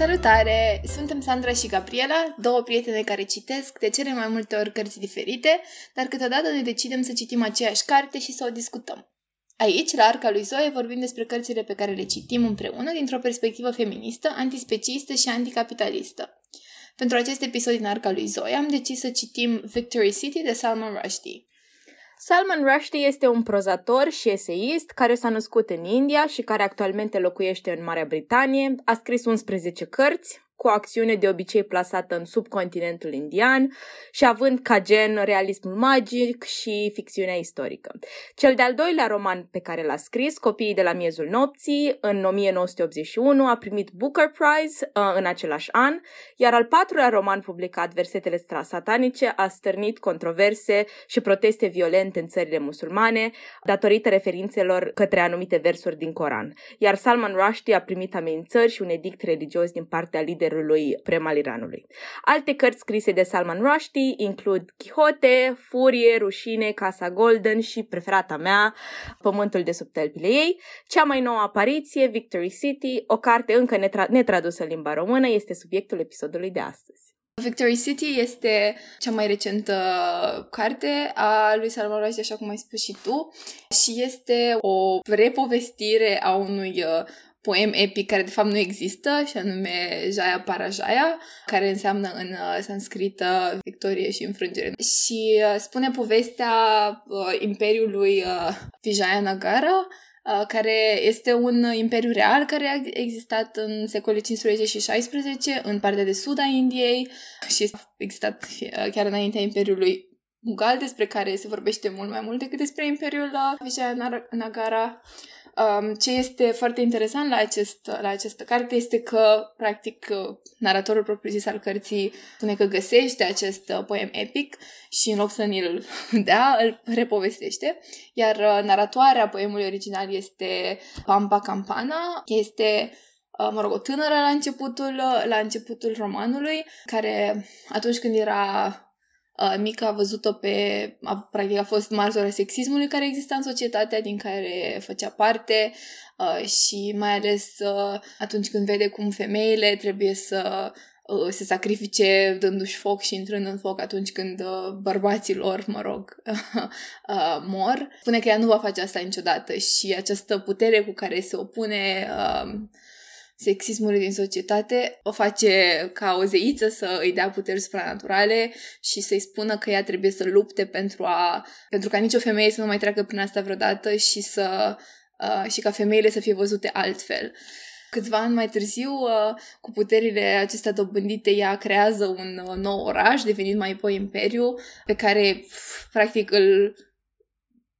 Salutare! Suntem Sandra și Gabriela, două prietene care citesc de cele mai multe ori cărți diferite, dar câteodată ne decidem să citim aceeași carte și să o discutăm. Aici, la Arca lui Zoe, vorbim despre cărțile pe care le citim împreună dintr-o perspectivă feministă, antispeciistă și anticapitalistă. Pentru acest episod din Arca lui Zoe am decis să citim Victory City de Salman Rushdie. Salman Rushdie este un prozator și eseist care s-a născut în India și care actualmente locuiește în Marea Britanie. A scris 11 cărți, cu o acțiune de obicei plasată în subcontinentul indian și având ca gen realismul magic și ficțiunea istorică. Cel de-al doilea roman pe care l-a scris, Copiii de la miezul nopții, în 1981, a primit Booker Prize uh, în același an, iar al patrulea roman publicat, Versetele satanice, a stârnit controverse și proteste violente în țările musulmane, datorită referințelor către anumite versuri din Coran. Iar Salman Rushdie a primit amenințări și un edict religios din partea liderului creierului Prem al Iranului. Alte cărți scrise de Salman Rushdie includ Quixote, Furie, Rușine, Casa Golden și preferata mea, Pământul de sub tălpile ei. Cea mai nouă apariție, Victory City, o carte încă netra- netradusă în limba română, este subiectul episodului de astăzi. Victory City este cea mai recentă carte a lui Salman Rushdie, așa cum ai spus și tu, și este o repovestire a unui uh, poem epic care de fapt nu există și anume Jaya Parajaya, care înseamnă în uh, sanscrită victorie și înfrângere. Și uh, spune povestea uh, imperiului uh, Vijayanagara, uh, care este un imperiu real care a existat în secolele 15 și 16 în partea de sud a Indiei și a existat uh, chiar înaintea imperiului Mughal, despre care se vorbește mult mai mult decât despre imperiul Vijayanagara. Um, ce este foarte interesant la, acest, la această carte este că, practic, uh, naratorul propriu-zis al cărții spune că găsește acest uh, poem epic și în loc să ni-l dea, îl repovestește. Iar uh, naratoarea poemului original este Pampa Campana, este mă rog, o tânără la începutul, la începutul romanului, care atunci când era uh, mică a văzut-o pe, a, practic a fost martoarea sexismului care exista în societatea din care făcea parte uh, și mai ales uh, atunci când vede cum femeile trebuie să uh, se sacrifice dându-și foc și intrând în foc atunci când uh, bărbații lor, mă rog, uh, mor. Spune că ea nu va face asta niciodată și această putere cu care se opune uh, sexismului din societate o face ca o zeiță să îi dea puteri supranaturale și să-i spună că ea trebuie să lupte pentru, a, pentru ca nicio femeie să nu mai treacă prin asta vreodată și, să, uh, și ca femeile să fie văzute altfel. Câțiva ani mai târziu, uh, cu puterile acestea dobândite, ea creează un uh, nou oraș, devenind mai apoi imperiu, pe care, practic, îl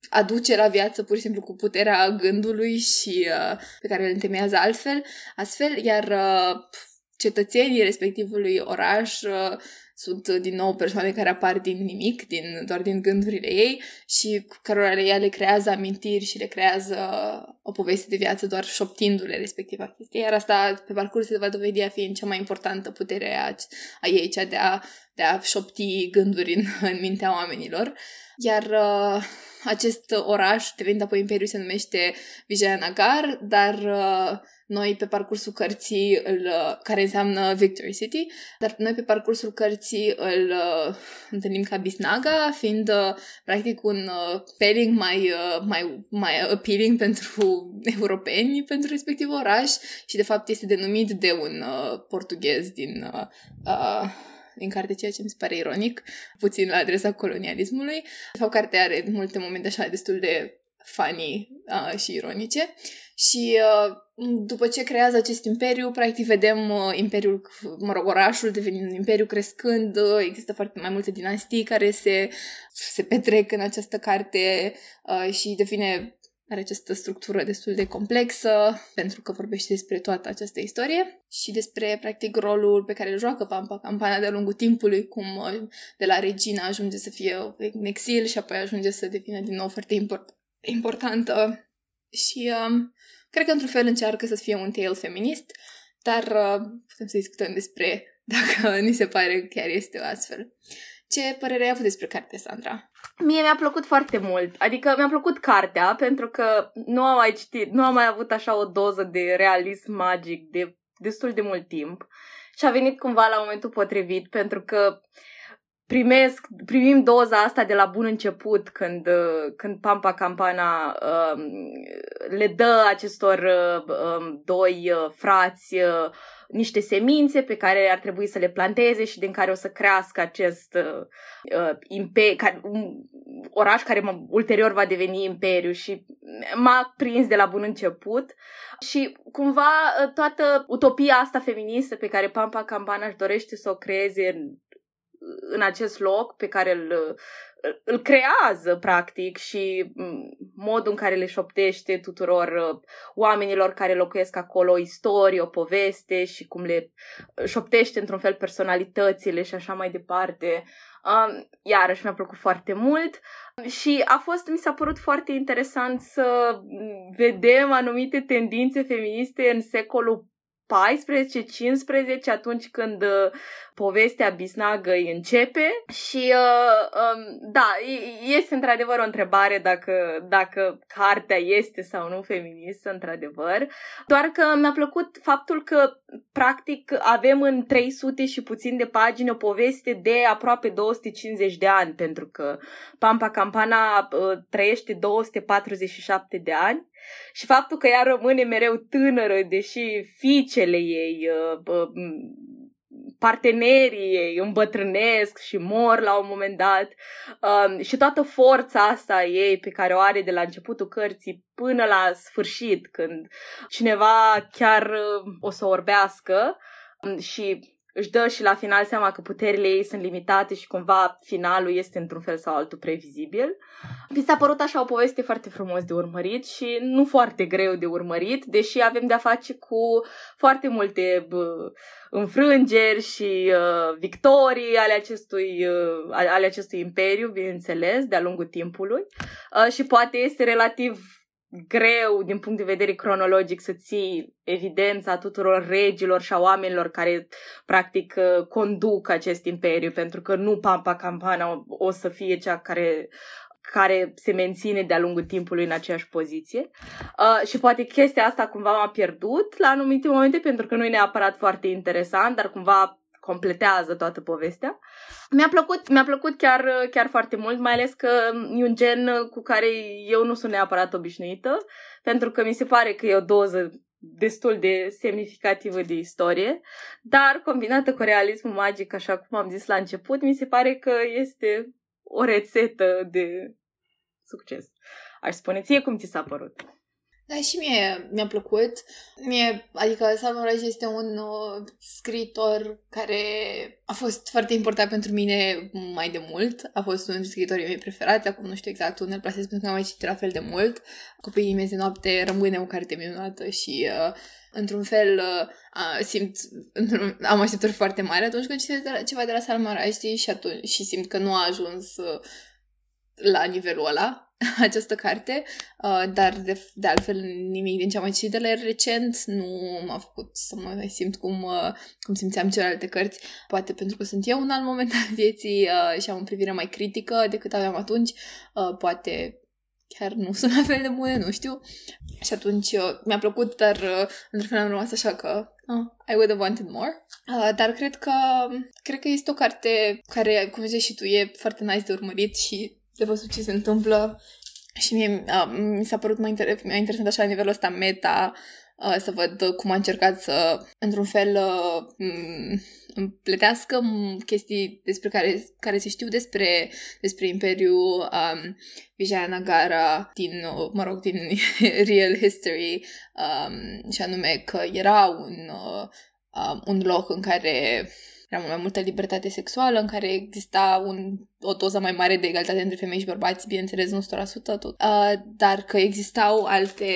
aduce la viață pur și simplu cu puterea gândului și uh, pe care îl întemeiază altfel, astfel, iar uh, cetățenii respectivului oraș uh, sunt din nou persoane care apar din nimic, din, doar din gândurile ei și cărora ea le creează amintiri și le creează o poveste de viață doar șoptindu-le respectiva chestie. Iar asta pe parcurs se va dovedi a fi cea mai importantă putere a, a ei, cea de a, de a șopti gânduri în, în mintea oamenilor. Iar uh, acest oraș, devenind apoi imperiu, se numește Vijayanagar, dar uh, noi pe parcursul cărții, îl, uh, care înseamnă Victory City, dar noi pe parcursul cărții îl uh, întâlnim ca Bisnaga, fiind uh, practic un uh, pairing mai, uh, mai, mai appealing pentru europeni, pentru respectiv oraș și de fapt este denumit de un uh, portughez din uh, uh, din carte, ceea ce mi se pare ironic, puțin la adresa colonialismului. De fapt, cartea are multe momente așa destul de funny uh, și ironice. Și uh, după ce creează acest imperiu, practic vedem uh, imperiul, mă rog, orașul devenind un imperiu crescând, uh, există foarte mai multe dinastii care se, se petrec în această carte uh, și devine are această structură destul de complexă, pentru că vorbește despre toată această istorie și despre, practic, rolul pe care îl joacă Pampa Campana de-a lungul timpului, cum uh, de la regina ajunge să fie în exil și apoi ajunge să devină din nou foarte import- importantă. Și um, cred că, într-un fel, încearcă să fie un tale feminist, dar uh, putem să discutăm despre dacă ni se pare chiar este o astfel. Ce părere ai avut despre carte, Sandra? Mie mi-a plăcut foarte mult. Adică mi-a plăcut cartea pentru că nu am mai citit, nu am mai avut așa o doză de realism magic, de destul de mult timp și a venit cumva la momentul potrivit pentru că primesc, primim doza asta de la bun început când, când Pampa Campana um, le dă acestor uh, um, doi uh, frați uh, niște semințe pe care ar trebui să le planteze și din care o să crească acest uh, uh imper- care, um, oraș care mă, ulterior va deveni imperiu și m-a prins de la bun început. Și cumva uh, toată utopia asta feministă pe care Pampa Campana își dorește să o creeze în, în acest loc pe care îl, îl creează, practic, și modul în care le șoptește tuturor uh, oamenilor care locuiesc acolo o istorie, o poveste și cum le șoptește într-un fel personalitățile și așa mai departe. Um, iarăși mi-a plăcut foarte mult și a fost, mi s-a părut foarte interesant să vedem anumite tendințe feministe în secolul 14-15, atunci când uh, povestea bisnagăi începe și uh, um, da, este într-adevăr o întrebare dacă, dacă cartea este sau nu feministă, într-adevăr, doar că mi-a plăcut faptul că practic avem în 300 și puțin de pagini o poveste de aproape 250 de ani, pentru că Pampa Campana uh, trăiește 247 de ani și faptul că ea rămâne mereu tânără, deși fiicele ei, uh, uh, partenerii ei îmbătrânesc și mor la un moment dat um, și toată forța asta ei pe care o are de la începutul cărții până la sfârșit, când cineva chiar uh, o să orbească um, și își dă și la final seama că puterile ei sunt limitate și cumva finalul este într-un fel sau altul previzibil. Mi s-a părut așa o poveste foarte frumos de urmărit și nu foarte greu de urmărit, deși avem de-a face cu foarte multe bă, înfrângeri și uh, victorii ale acestui, uh, ale acestui imperiu, bineînțeles, de-a lungul timpului. Uh, și poate este relativ greu din punct de vedere cronologic să ții evidența tuturor regilor și a oamenilor care practic uh, conduc acest imperiu, pentru că nu Pampa Campana o să fie cea care care se menține de-a lungul timpului în aceeași poziție. Uh, și poate chestia asta cumva m-a pierdut la anumite momente pentru că nu e neapărat foarte interesant, dar cumva completează toată povestea. Mi-a plăcut, mi-a plăcut chiar, chiar foarte mult, mai ales că e un gen cu care eu nu sunt neapărat obișnuită, pentru că mi se pare că e o doză destul de semnificativă de istorie, dar combinată cu realismul magic, așa cum am zis la început, mi se pare că este o rețetă de succes. Aș spune ție cum ți s-a părut. Da, și mie mi-a plăcut. Mie, adică Salman Rushdie este un uh, scriitor care a fost foarte important pentru mine mai de mult. A fost unul dintre scriitorii mei preferați. Acum nu știu exact unde îl plasez pentru că am mai citit la fel de mult. Copiii mei de noapte rămâne o carte minunată și uh, într-un fel uh, simt am așteptări foarte mari atunci când citesc ceva de la Salman Rushdie și, atunci, și simt că nu a ajuns uh, la nivelul ăla această carte, uh, dar de, de altfel nimic din ce am mai citit de la el recent nu m-a făcut să mă mai simt cum, uh, cum simțeam celelalte cărți, poate pentru că sunt eu în alt moment al vieții uh, și am o privire mai critică decât aveam atunci, uh, poate chiar nu sunt la fel de bune, nu știu. Și atunci uh, mi-a plăcut, dar uh, într-un fel am rămas așa că uh, I would have wanted more. Uh, dar cred că cred că este o carte care, cum zici și tu, e foarte nice de urmărit și de văzut ce se întâmplă. Și mie uh, mi s-a părut mai, inter- mai interesant așa la nivelul ăsta meta uh, să văd cum a încercat să, într-un fel, uh, împletească chestii despre care, care se știu despre, despre Imperiu um, Vijayanagara din, mă rog, din real history um, și anume că era un, uh, um, un loc în care era mai multă libertate sexuală, în care exista un, o doză mai mare de egalitate între femei și bărbați, bineînțeles, nu 100% tot, uh, dar că existau alte,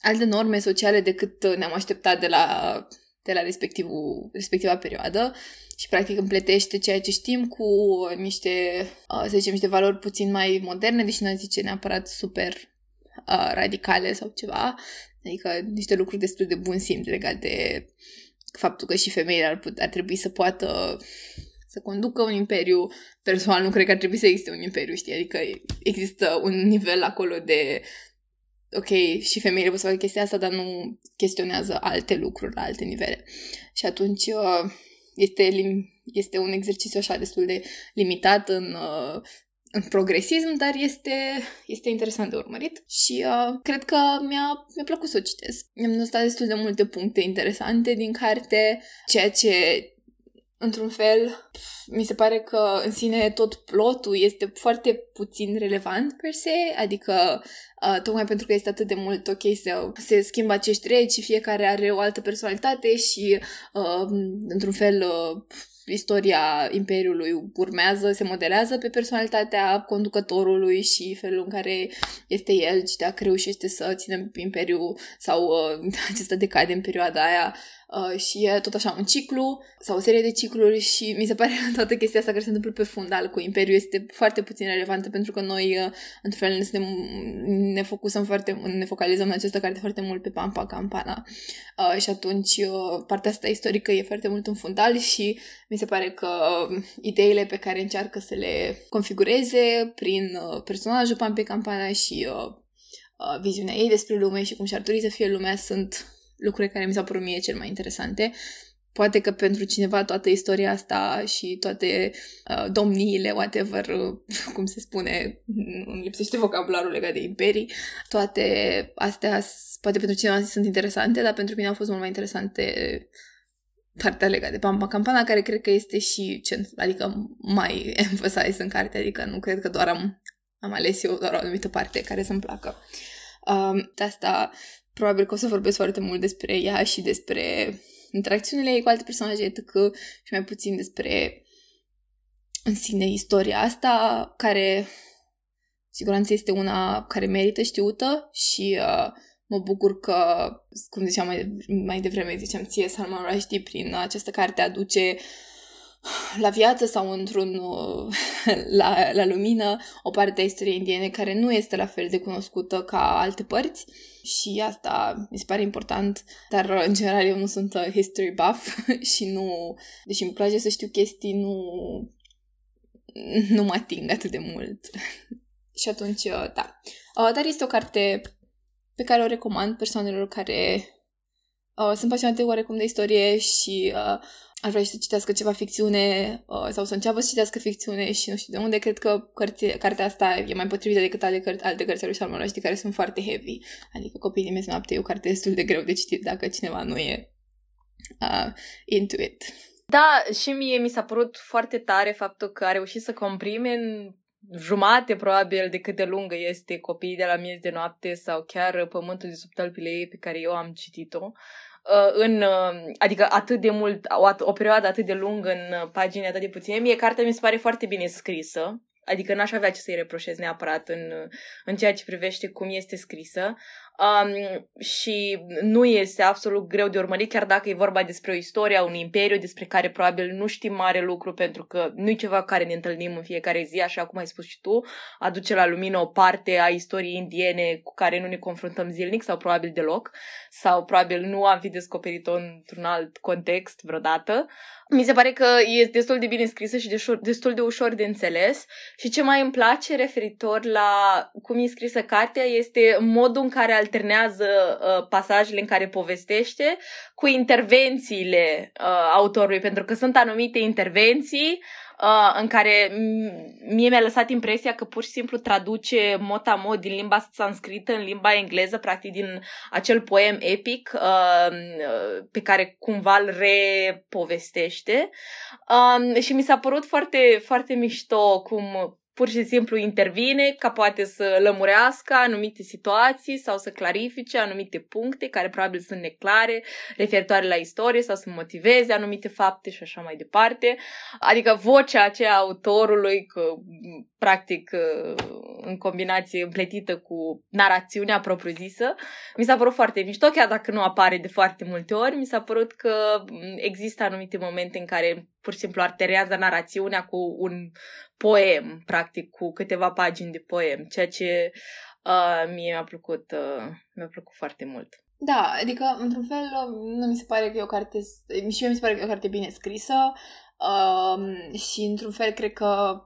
alte norme sociale decât ne-am așteptat de la, de la respectivul, respectiva perioadă și practic împletește ceea ce știm cu niște, uh, să zicem, niște valori puțin mai moderne, deși nu zice neapărat super uh, radicale sau ceva, adică niște lucruri destul de bun simț legate de faptul că și femeile ar, put- ar trebui să poată să conducă un imperiu. Personal nu cred că ar trebui să existe un imperiu, știi? Adică există un nivel acolo de ok, și femeile pot să facă chestia asta, dar nu chestionează alte lucruri la alte nivele. Și atunci uh, este, este un exercițiu așa destul de limitat în, uh, în progresism, dar este, este interesant de urmărit și uh, cred că mi-a, mi-a plăcut să o citesc. Mi-am notat destul de multe puncte interesante din carte, ceea ce într-un fel, mi se pare că în sine tot plotul este foarte puțin relevant per se, adică uh, tocmai pentru că este atât de mult ok să se schimbă acești regi, fiecare are o altă personalitate și uh, într-un fel uh, istoria Imperiului urmează, se modelează pe personalitatea conducătorului și felul în care este el și dacă reușește să țină Imperiul sau uh, acesta decade în perioada aia uh, și e tot așa un ciclu sau o serie de cicluri și mi se pare toată chestia asta care se întâmplă pe fundal cu Imperiul este foarte puțin relevantă pentru că noi, uh, într-un fel, ne, ne focusăm foarte, ne focalizăm în această carte foarte mult pe Pampa Campana. Uh, și atunci uh, partea asta istorică e foarte mult în fundal și mi se pare că uh, ideile pe care încearcă să le configureze prin uh, personajul Pampa Campana și uh, uh, viziunea ei despre lume și cum și-ar dori să fie lumea sunt lucruri care mi s-au părut mie cel mai interesante. Poate că pentru cineva toată istoria asta și toate uh, domniile, whatever, uh, cum se spune, îmi lipsește vocabularul legat de imperii, toate astea, poate pentru cineva sunt interesante, dar pentru mine au fost mult mai interesante partea legată de Pampa Campana, care cred că este și, adică mai emphasize în carte, adică nu cred că doar am, am ales eu doar o anumită parte care să-mi placă. Um, de asta probabil că o să vorbesc foarte mult despre ea și despre interacțiunile ei cu alte personaje, etc. și mai puțin despre în sine istoria asta, care siguranță este una care merită știută și uh, mă bucur că, cum ziceam mai, mai devreme, ziceam ție, Salman Rushdie prin această carte aduce la viață sau într-un la, la lumină o parte a istoriei indiene care nu este la fel de cunoscută ca alte părți și asta mi se pare important, dar în general eu nu sunt history buff și nu, deși îmi place să știu chestii, nu, nu mă ating atât de mult. și atunci, da. Uh, dar este o carte pe care o recomand persoanelor care uh, sunt pasionate oarecum de istorie și uh, ar vrea să citească ceva ficțiune uh, sau să înceapă să citească ficțiune și nu știu de unde, cred că cărți, cartea asta e mai potrivită decât alte, cărți, alte cărți ale lui Salman Rushdie care sunt foarte heavy. Adică copiii mei noapte e o carte destul de greu de citit dacă cineva nu e uh, into it. Da, și mie mi s-a părut foarte tare faptul că a reușit să comprime în jumate probabil de cât de lungă este Copiii de la miez de noapte sau chiar Pământul de sub tălpile ei pe care eu am citit-o. Uh, în, uh, adică atât de mult, o, o perioadă atât de lungă în uh, pagini atât de puține. Mie cartea mi se pare foarte bine scrisă, adică n-aș avea ce să-i reproșez neapărat în, în ceea ce privește cum este scrisă. Um, și nu este absolut greu de urmărit, chiar dacă e vorba despre o istorie a unui imperiu despre care probabil nu știm mare lucru, pentru că nu e ceva care ne întâlnim în fiecare zi, așa cum ai spus și tu, aduce la lumină o parte a istoriei indiene cu care nu ne confruntăm zilnic sau probabil deloc, sau probabil nu am fi descoperit-o într-un alt context vreodată. Mi se pare că e destul de bine scrisă și destul de ușor de înțeles și ce mai îmi place referitor la cum e scrisă cartea este modul în care alternează uh, pasajele în care povestește cu intervențiile uh, autorului, pentru că sunt anumite intervenții uh, în care mie mi-a lăsat impresia că pur și simplu traduce mot-a-mot din limba sanscrită în limba engleză, practic din acel poem epic uh, pe care cumva îl repovestește. Uh, și mi s-a părut foarte, foarte mișto cum pur și simplu intervine ca poate să lămurească anumite situații sau să clarifice anumite puncte care probabil sunt neclare referitoare la istorie sau să motiveze anumite fapte și așa mai departe. Adică vocea aceea autorului, că, practic în combinație împletită cu narațiunea propriu-zisă, mi s-a părut foarte mișto, chiar dacă nu apare de foarte multe ori, mi s-a părut că există anumite momente în care pur și simplu arterează narațiunea cu un poem, practic, cu câteva pagini de poem, ceea ce uh, mie mi-a plăcut, uh, mi-a plăcut foarte mult. Da, adică, într-un fel, nu mi se pare că e o carte, și eu mi se pare că e o carte bine scrisă uh, și, într-un fel, cred că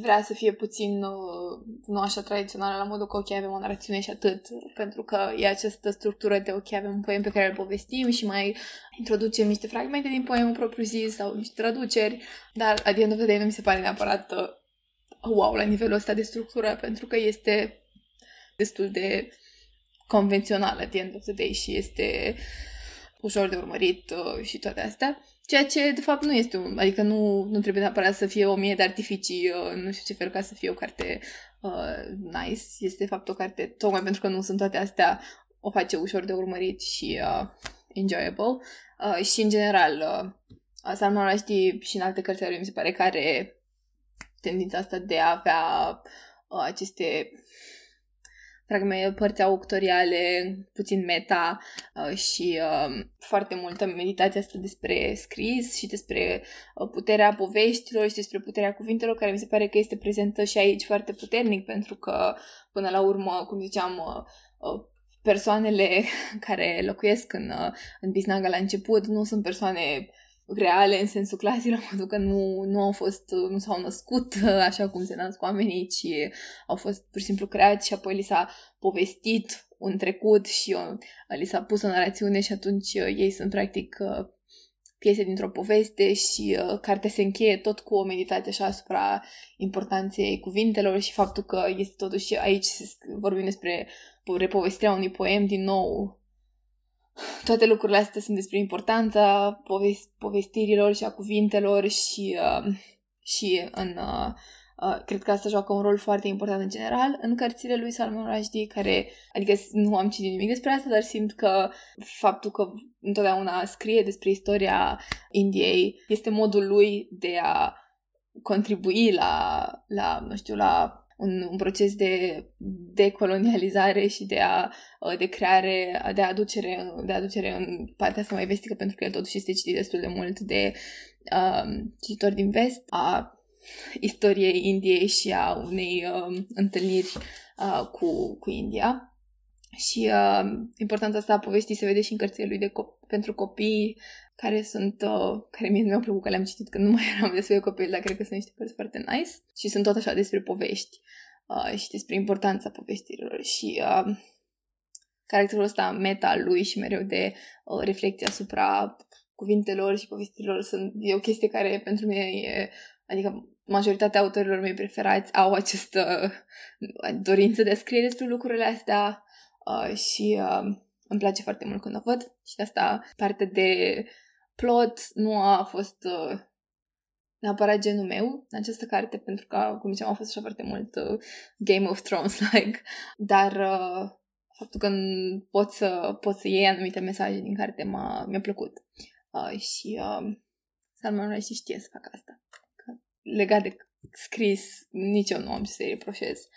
vrea să fie puțin uh, nu așa tradițională, la modul că ok, avem o narațiune și atât, pentru că e această structură de ok, avem un poem pe care îl povestim și mai introducem niște fragmente din poemul propriu-zis sau niște traduceri, dar at the end of the day nu mi se pare neapărat uh, wow la nivelul ăsta de structură, pentru că este destul de convențional at the end of the day și este ușor de urmărit uh, și toate astea. Ceea ce, de fapt, nu este un... Adică nu, nu trebuie neapărat să fie o mie de artificii, uh, nu știu ce fel, ca să fie o carte uh, nice. Este, de fapt, o carte, tocmai pentru că nu sunt toate astea, o face ușor de urmărit și uh, enjoyable. Uh, și, în general, uh, Salman Rushdie și în alte cărți ale lui mi se pare că are tendința asta de a avea uh, aceste fragmente, părți auctoriale, puțin meta uh, și uh, foarte multă meditație asta despre scris și despre uh, puterea poveștilor și despre puterea cuvintelor, care mi se pare că este prezentă și aici foarte puternic, pentru că, până la urmă, cum ziceam, uh, uh, persoanele care locuiesc în, uh, în Bisnaga la început nu sunt persoane reale în sensul clasic, la modul că nu, nu au fost, nu s-au născut așa cum se nasc oamenii, ci au fost pur și simplu creați și apoi li s-a povestit un trecut și o, li s-a pus o narațiune și atunci uh, ei sunt practic uh, piese dintr-o poveste și uh, cartea se încheie tot cu o meditație așa asupra importanței cuvintelor și faptul că este totuși aici vorbim despre repovestirea unui poem din nou toate lucrurile astea sunt despre importanța povestirilor și a cuvintelor și, uh, și în, uh, uh, cred că asta joacă un rol foarte important în general în cărțile lui Salman Rushdie, care, adică nu am citit nimic despre asta, dar simt că faptul că întotdeauna scrie despre istoria Indiei este modul lui de a contribui la, la nu știu, la un, un proces de decolonializare și de, a, uh, de creare, de aducere, de aducere în partea asta mai vestică, pentru că el totuși este citit destul de mult de uh, cititori din vest, a istoriei Indiei și a unei uh, întâlniri uh, cu, cu India. Și uh, importanța asta a povestii se vede și în cărțile lui de co- pentru copii, care sunt, uh, care mie mi-au plăcut că le-am citit când nu mai eram destul de copil, dar cred că sunt niște cărți foarte nice. Și sunt tot așa despre povești uh, și despre importanța povestirilor și uh, caracterul ăsta meta al lui și mereu de uh, reflecție asupra cuvintelor și povestirilor sunt, e o chestie care pentru mine e, adică majoritatea autorilor mei preferați au această dorință de a scrie despre lucrurile astea uh, și uh, îmi place foarte mult când o văd și de asta parte de plot nu a fost uh, neapărat genul meu în această carte, pentru că, cum ziceam, a fost așa foarte mult uh, Game of Thrones-like, dar uh, faptul că pot să, pot să iei anumite mesaje din carte m-a, mi-a plăcut. Uh, și uh, Salman Rushdie știe să facă asta. Că, legat de scris, nici eu nu am ce să-i reproșez.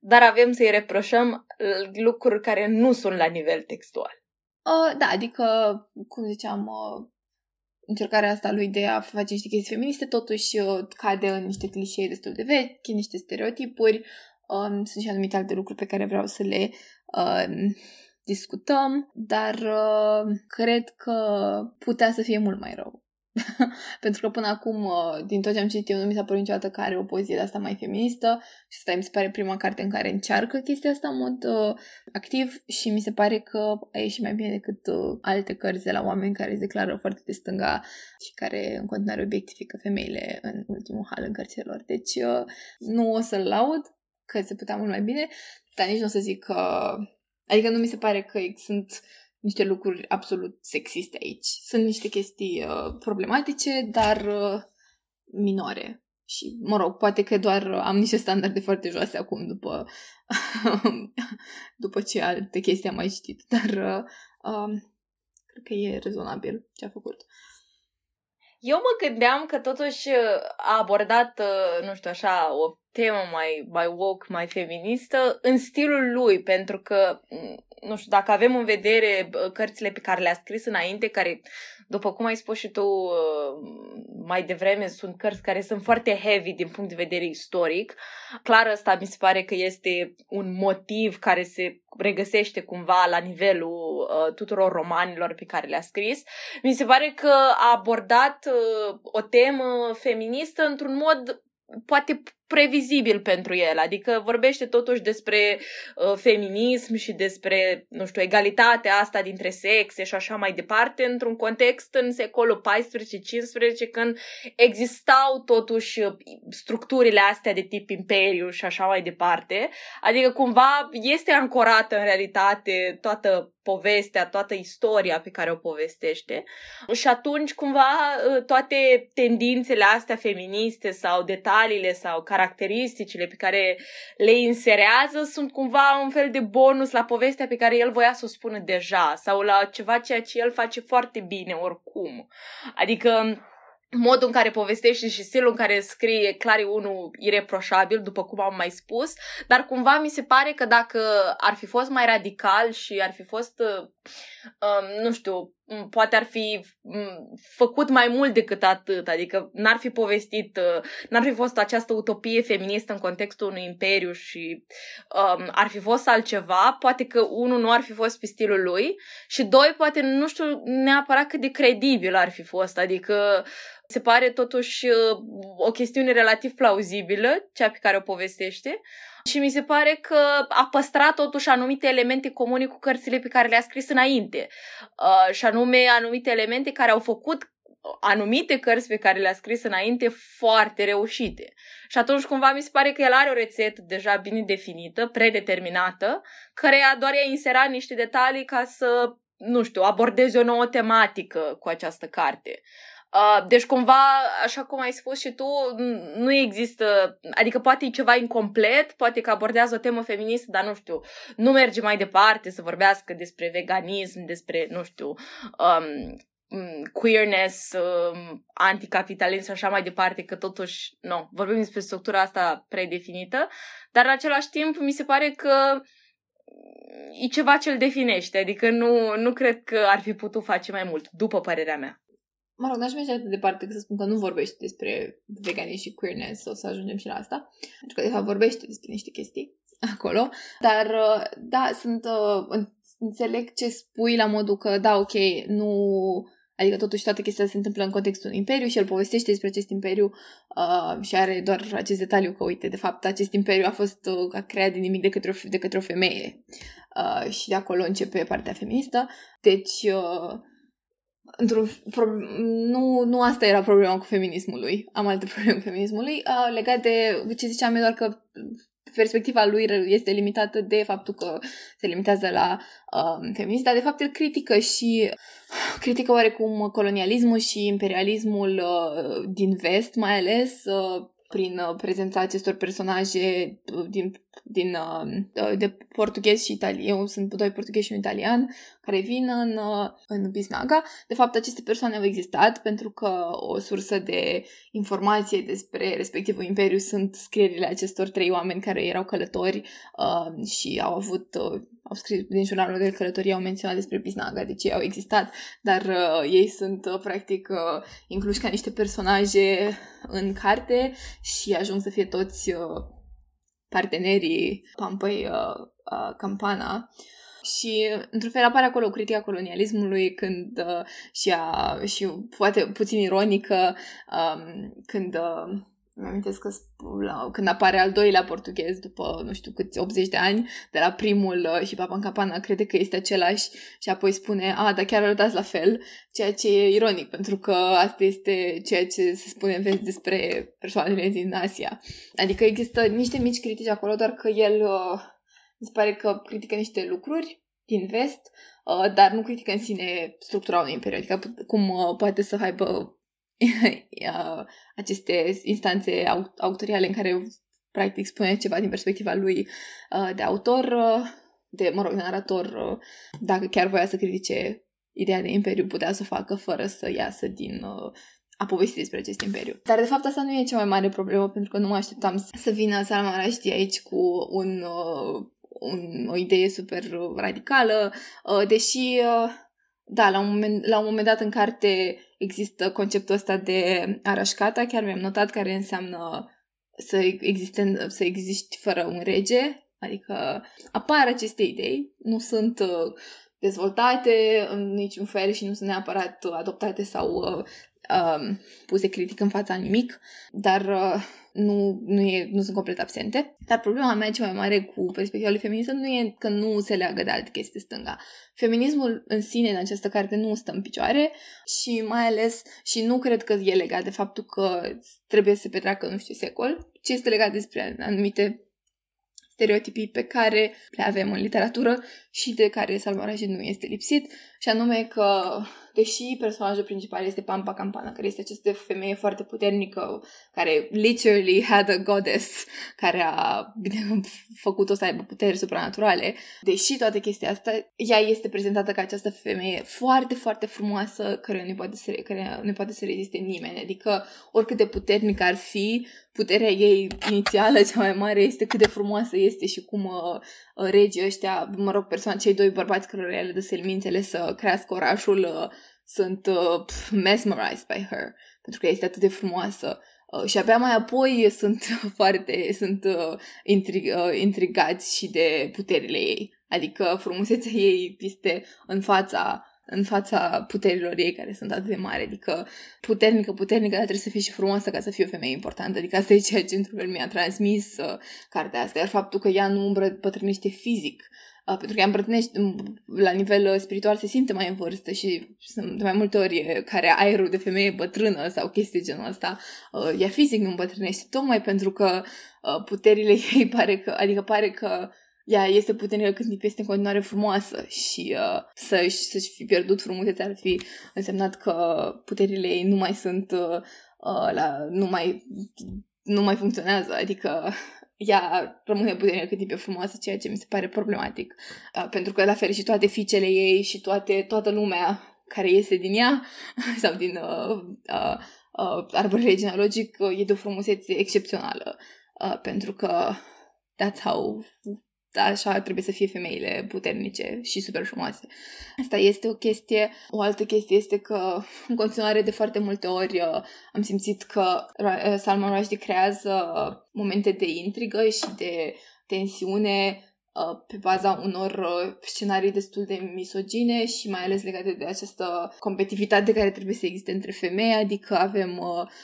Dar avem să-i reproșăm uh, lucruri care nu sunt la nivel textual. Uh, da, adică, cum ziceam, uh, încercarea asta lui de a face niște chestii feministe totuși uh, cade în niște clișee destul de vechi, niște stereotipuri. Um, sunt și anumite alte lucruri pe care vreau să le uh, discutăm, dar uh, cred că putea să fie mult mai rău. Pentru că până acum, uh, din tot ce am citit eu, nu mi s-a părut niciodată că are o poziție de asta mai feministă și asta mi se pare prima carte în care încearcă chestia asta în mod uh, activ și mi se pare că a ieșit mai bine decât uh, alte cărți de la oameni care se declară foarte de stânga și care în continuare obiectifică femeile în ultimul hal în cărțile lor. Deci uh, nu o să-l laud, că se putea mult mai bine, dar nici nu o să zic că... Adică nu mi se pare că sunt niște lucruri absolut sexiste aici. Sunt niște chestii uh, problematice, dar uh, minore. Și, mă rog, poate că doar am niște standarde foarte joase acum după, după ce alte chestii am mai citit, dar uh, uh, cred că e rezonabil ce a făcut. Eu mă gândeam că totuși a abordat, uh, nu știu așa, o temă mai, mai woke, mai feministă în stilul lui, pentru că nu știu, dacă avem în vedere cărțile pe care le-a scris înainte, care, după cum ai spus și tu uh, mai devreme, sunt cărți care sunt foarte heavy din punct de vedere istoric, clar ăsta mi se pare că este un motiv care se regăsește cumva la nivelul uh, tuturor romanilor pe care le-a scris. Mi se pare că a abordat uh, o temă feministă într-un mod poate previzibil pentru el, adică vorbește totuși despre uh, feminism și despre, nu știu, egalitatea asta dintre sexe și așa mai departe, într-un context în secolul XIV-XV, când existau totuși uh, structurile astea de tip imperiu și așa mai departe, adică cumva este ancorată în realitate toată povestea, toată istoria pe care o povestește. Și atunci, cumva, ă, toate tendințele astea feministe sau detaliile sau caracteristicile pe care le inserează sunt cumva un fel de bonus la povestea pe care el voia să o spună deja sau la ceva ceea ce el face foarte bine oricum. Adică modul în care povestește și stilul în care scrie clar e unul ireproșabil, după cum am mai spus, dar cumva mi se pare că dacă ar fi fost mai radical și ar fi fost, uh, um, nu știu, poate ar fi um, făcut mai mult decât atât, adică n-ar fi povestit, uh, n-ar fi fost această utopie feministă în contextul unui imperiu și um, ar fi fost altceva, poate că unul nu ar fi fost pe stilul lui și doi, poate nu știu neapărat cât de credibil ar fi fost, adică se pare totuși uh, o chestiune relativ plauzibilă, cea pe care o povestește. Și mi se pare că a păstrat totuși anumite elemente comune cu cărțile pe care le-a scris înainte. Uh, și anume anumite elemente care au făcut anumite cărți pe care le-a scris înainte foarte reușite. Și atunci cumva mi se pare că el are o rețetă deja bine definită, predeterminată, care doar i-a inserat niște detalii ca să, nu știu, abordeze o nouă tematică cu această carte. Uh, deci cumva, așa cum ai spus și tu, nu există, adică poate e ceva incomplet, poate că abordează o temă feministă, dar nu știu, nu merge mai departe să vorbească despre veganism, despre, nu știu, um, queerness, um, anticapitalism și așa mai departe, că totuși, nu, vorbim despre structura asta predefinită, dar în același timp mi se pare că e ceva ce îl definește, adică nu, nu cred că ar fi putut face mai mult, după părerea mea. Mă rog, n-aș merge atât de departe că să spun că nu vorbește despre veganism și queerness, o să ajungem și la asta. Pentru că, de fapt, vorbește despre niște chestii acolo. Dar, uh, da, sunt... Uh, înțeleg ce spui la modul că, da, ok, nu... Adică totuși toate chestiile se întâmplă în contextul unui imperiu și el povestește despre acest imperiu uh, și are doar acest detaliu că, uite, de fapt, acest imperiu a fost uh, a creat din nimic de către o, de către o femeie. Uh, și de acolo începe partea feministă. Deci, uh, într-un nu, nu asta era problema cu feminismul lui. Am alte probleme cu feminismul lui. Uh, legat de ce ziceam eu doar că perspectiva lui este limitată de faptul că se limitează la uh, feminism, dar de fapt el critică și critică oarecum colonialismul și imperialismul uh, din vest, mai ales uh, prin uh, prezența acestor personaje uh, din, din, uh, de portughez și italian. Eu sunt doi portughezi și un italian care vin în, în Biznaga. De fapt, aceste persoane au existat pentru că o sursă de informație despre respectivul imperiu sunt scrierile acestor trei oameni care erau călători uh, și au avut uh, au scris din jurnalul de călătorie, au menționat despre Biznaga, deci ei au existat, dar uh, ei sunt uh, practic uh, incluși ca niște personaje în carte și ajung să fie toți uh, partenerii Pampăi uh, uh, Campana. Și, într-un fel, apare acolo critica colonialismului când uh, și, a, și poate puțin ironică um, când uh, îmi amintesc că la, când apare al doilea portughez după, nu știu câți, 80 de ani, de la primul uh, și Papa în Capana crede că este același și apoi spune, a, dar chiar arătați la fel, ceea ce e ironic, pentru că asta este ceea ce se spune vezi despre persoanele din Asia. Adică există niște mici critici acolo, doar că el uh, mi se pare că critică niște lucruri din vest, uh, dar nu critică în sine structura unui imperiu, adică cum uh, poate să aibă aceste instanțe autoriale în care practic spune ceva din perspectiva lui uh, de autor, uh, de, mă rog, de narator, uh, dacă chiar voia să critique ideea de imperiu, putea să o facă fără să iasă din a povesti despre acest imperiu. Dar, de fapt, asta nu e cea mai mare problemă, pentru că nu mă așteptam să vină Salman Rushdie aici cu un, un, o idee super radicală, deși, da, la un moment, la un moment dat în carte există conceptul ăsta de arașcata, chiar mi-am notat care înseamnă să existe, să existi fără un rege, adică apar aceste idei, nu sunt uh, dezvoltate în niciun fel și nu sunt neapărat adoptate sau uh, uh, puse critic în fața nimic, dar uh, nu, nu, e, nu sunt complet absente. Dar problema mea cea mai mare cu perspectiva lui feministă nu e că nu se leagă de alte chestii stânga. Feminismul în sine în această carte nu stă în picioare și mai ales și nu cred că e legat de faptul că trebuie să se petreacă nu știu secol, ci este legat despre anumite stereotipii pe care le avem în literatură și de care Salman Rushdie nu este lipsit, și anume că deși personajul principal este Pampa Campana, care este această femeie foarte puternică, care literally had a goddess, care a făcut-o să aibă puteri supranaturale, deși toate chestia asta, ea este prezentată ca această femeie foarte, foarte frumoasă, care nu poate să, care nu poate să reziste nimeni. Adică, oricât de puternică ar fi, puterea ei inițială, cea mai mare, este cât de frumoasă este și cum uh, uh regii ăștia, mă rog, persoane, cei doi bărbați cărora le dă selmințele să crească orașul, uh, sunt uh, pf, mesmerized by her, pentru că este atât de frumoasă. Uh, și abia mai apoi sunt foarte, sunt uh, intrig, uh, intrigați și de puterile ei. Adică frumusețea ei este în fața în fața puterilor ei care sunt atât de mari, adică puternică, puternică, dar trebuie să fie și frumoasă ca să fie o femeie importantă. Adică asta e ceea ce într-un fel mi-a transmis uh, cartea asta, iar faptul că ea nu îmbrăpătrânește fizic, uh, pentru că ea îmbrătrânește la nivel uh, spiritual se simte mai în vârstă și sunt de mai multe ori care aerul de femeie bătrână sau chestii genul ăsta, uh, ea fizic nu îmbătrânește, tocmai pentru că uh, puterile ei pare că, adică pare că ea este puternică când este în continuare frumoasă și uh, să-și, să-și fi pierdut frumusețea ar fi însemnat că puterile ei nu mai sunt uh, uh, la, nu mai nu mai funcționează, adică ea rămâne puternică cât timp e frumoasă, ceea ce mi se pare problematic. Uh, pentru că la fel și toate fiicele ei și toate, toată lumea care iese din ea sau din uh, uh, uh, arborele genealogic uh, e de o frumusețe excepțională. Uh, pentru că that's how așa trebuie să fie femeile puternice și super frumoase. Asta este o chestie. O altă chestie este că, în continuare, de foarte multe ori uh, am simțit că uh, Salman Rushdie creează momente de intrigă și de tensiune uh, pe baza unor scenarii destul de misogine și mai ales legate de această competitivitate care trebuie să existe între femei, adică avem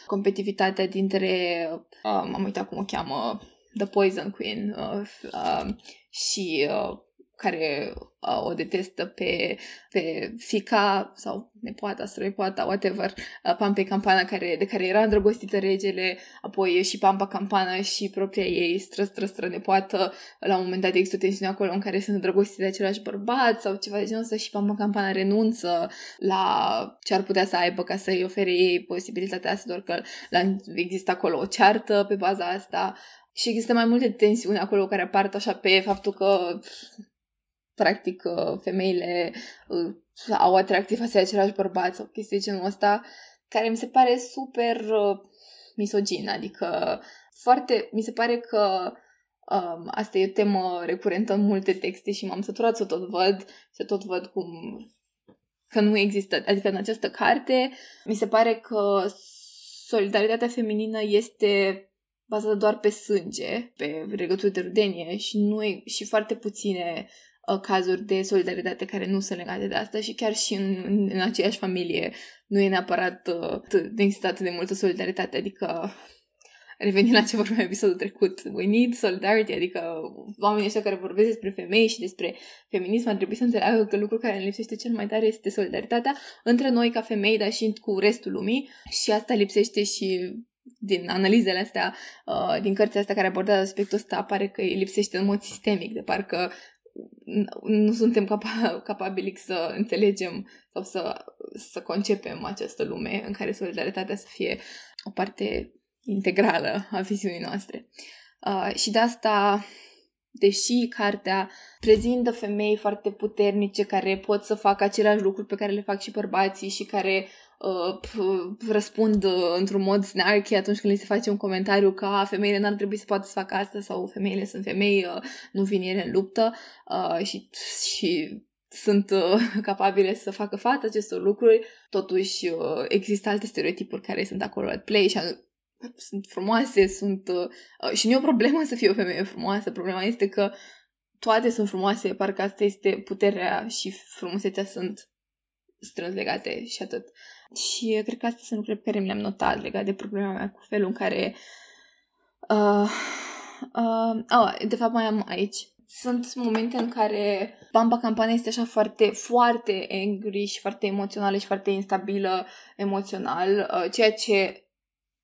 competitivitatea dintre, m-am uitat cum o cheamă, The Poison Queen uh, uh, și uh, care uh, o detestă pe, pe fica sau nepoata, străipoata, whatever, uh, Pampe Campana, care, de care era îndrăgostită regele, apoi și Pampa Campana și propria ei stră, stră, stră nepoată, la un moment dat există o tensiune acolo în care sunt îndrăgostite de același bărbat sau ceva de genul ăsta și Pampa Campana renunță la ce ar putea să aibă ca să-i ofere ei posibilitatea asta, doar că la, există acolo o ceartă pe baza asta și există mai multe tensiuni acolo care apar așa pe faptul că practic uh, femeile uh, au atracție față de același bărbați sau chestii genul ăsta, care mi se pare super uh, misogin, adică foarte, mi se pare că um, asta e o temă recurentă în multe texte și m-am săturat să tot văd, să tot văd cum că nu există, adică în această carte mi se pare că solidaritatea feminină este bazată doar pe sânge, pe legături de rudenie și, nu e, și foarte puține uh, cazuri de solidaritate care nu sunt legate de asta și chiar și în, în, în aceeași familie nu e neapărat uh, nu există atât de multă solidaritate, adică revenind la ce vorbeam în episodul trecut, we need solidarity, adică oamenii ăștia care vorbesc despre femei și despre feminism ar trebui să înțeleagă că lucrul care ne lipsește cel mai tare este solidaritatea între noi ca femei, dar și cu restul lumii. Și asta lipsește și din analizele astea, uh, din cărțile astea care abordează aspectul ăsta, apare că îi lipsește în mod sistemic, de parcă nu suntem capa- capabili să înțelegem sau să, să concepem această lume în care solidaritatea să fie o parte integrală a viziunii noastre. Uh, și de asta, deși cartea prezintă femei foarte puternice care pot să facă aceleași lucruri pe care le fac și bărbații și care uh, răspund uh, într-un mod snarky atunci când li se face un comentariu că femeile n-ar trebui să poată să facă asta sau femeile sunt femei, uh, nu vin ele în luptă. Uh, și, și sunt uh, capabile să facă față acestor lucruri, totuși uh, există alte stereotipuri care sunt acolo at play și sunt frumoase, sunt... Uh, și nu e o problemă să fie o femeie frumoasă, problema este că toate sunt frumoase, parcă asta este puterea și frumusețea sunt strâns legate și atât. Și cred că astea sunt lucruri pe care mi le-am notat legat de problema mea cu felul în care uh, uh, oh, de fapt mai am aici. Sunt momente în care Bamba Campana este așa foarte, foarte angry și foarte emoțională și foarte instabilă emoțional, uh, ceea ce,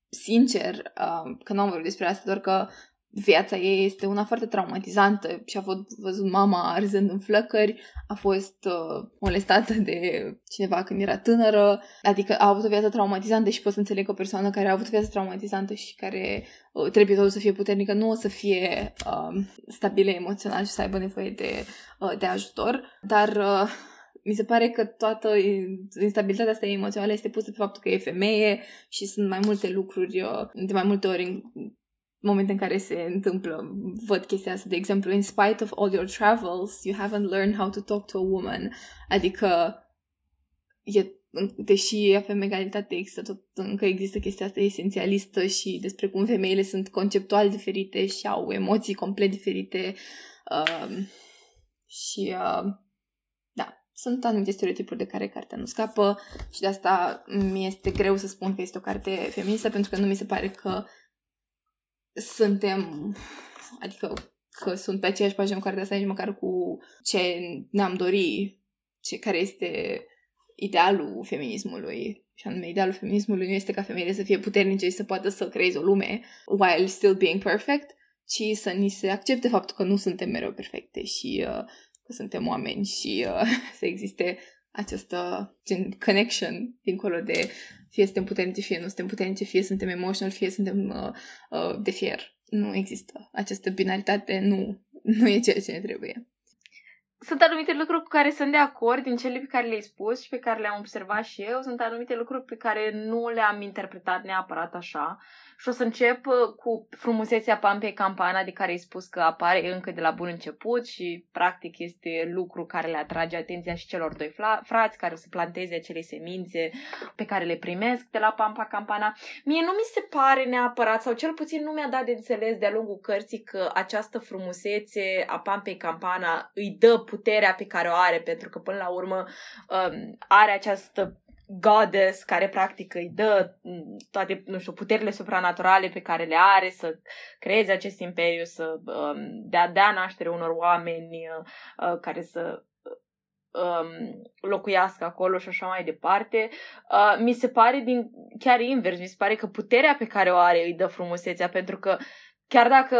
sincer, uh, că nu am vorbit despre asta, doar că viața ei este una foarte traumatizantă și a fost văzut mama arzând în flăcări, a fost uh, molestată de cineva când era tânără, adică a avut o viață traumatizantă și pot să înțeleg că o persoană care a avut o viață traumatizantă și care uh, trebuie totul să fie puternică, nu o să fie uh, stabilă emoțional și să aibă nevoie de, uh, de ajutor, dar uh, mi se pare că toată instabilitatea asta emoțională este pusă pe faptul că e femeie și sunt mai multe lucruri, uh, de mai multe ori momente în care se întâmplă, văd chestia asta, de exemplu, in spite of all your travels, you haven't learned how to talk to a woman. Adică, e, deși avem egalitate, există tot, încă există chestia asta esențialistă și despre cum femeile sunt conceptual diferite și au emoții complet diferite. Uh, și, uh, da, sunt anumite stereotipuri de care cartea nu scapă și de asta mi este greu să spun că este o carte feministă, pentru că nu mi se pare că suntem, adică că sunt pe aceeași pagină cu cartea asta nici măcar cu ce ne-am dori, ce, care este idealul feminismului. Și anume, idealul feminismului nu este ca femeile să fie puternice și să poată să creeze o lume while still being perfect, ci să ni se accepte faptul că nu suntem mereu perfecte și uh, că suntem oameni și uh, să existe această gen connection dincolo de fie suntem puternici, fie nu suntem puternici, fie suntem emotional, fie suntem uh, uh, de fier. Nu există. Această binaritate nu, nu e ceea ce ne trebuie. Sunt anumite lucruri cu care sunt de acord din cele pe care le-ai spus și pe care le-am observat și eu. Sunt anumite lucruri pe care nu le-am interpretat neapărat așa. Și o să încep uh, cu frumusețea Pampei Campana, de care ai spus că apare încă de la bun început și practic este lucru care le atrage atenția și celor doi frați care o să planteze acele semințe pe care le primesc de la Pampa Campana. Mie nu mi se pare neapărat, sau cel puțin nu mi-a dat de înțeles de-a lungul cărții că această frumusețe a Pampei Campana îi dă puterea pe care o are, pentru că până la urmă um, are această goddess care practic îi dă mm, toate, nu știu, puterile supranaturale pe care le are să creeze acest imperiu, să um, dea, dea naștere unor oameni uh, uh, care să um, locuiască acolo și așa mai departe. Uh, mi se pare din, chiar invers, mi se pare că puterea pe care o are îi dă frumusețea, pentru că Chiar dacă,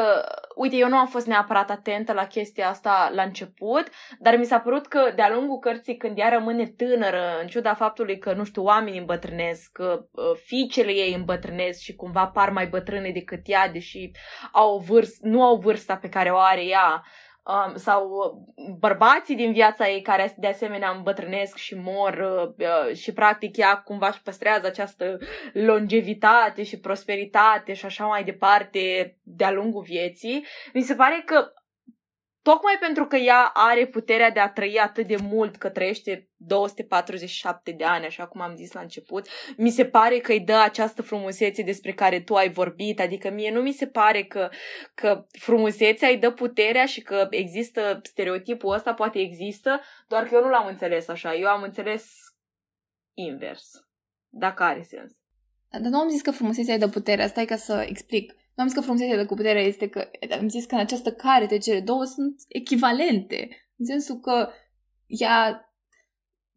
uite, eu nu am fost neapărat atentă la chestia asta la început, dar mi s-a părut că de-a lungul cărții, când ea rămâne tânără, în ciuda faptului că, nu știu, oamenii îmbătrânesc, că uh, fiicele ei îmbătrânesc și cumva par mai bătrâne decât ea, deși au vârst, nu au vârsta pe care o are ea, um, sau bărbații din viața ei care de asemenea îmbătrânesc și mor uh, uh, și practic ea cumva își păstrează această longevitate și prosperitate și așa mai departe de-a lungul vieții, mi se pare că Tocmai pentru că ea are puterea de a trăi atât de mult, că trăiește 247 de ani, așa cum am zis la început, mi se pare că îi dă această frumusețe despre care tu ai vorbit, adică mie nu mi se pare că, că frumusețea îi dă puterea și că există stereotipul ăsta, poate există, doar că eu nu l-am înțeles așa, eu am înțeles invers, dacă are sens. Dar nu am zis că frumusețea îi dă puterea, stai ca să explic. Nu am zis că frumusețea de cu puterea este că am zis că în această carte cele două sunt echivalente. În sensul că ea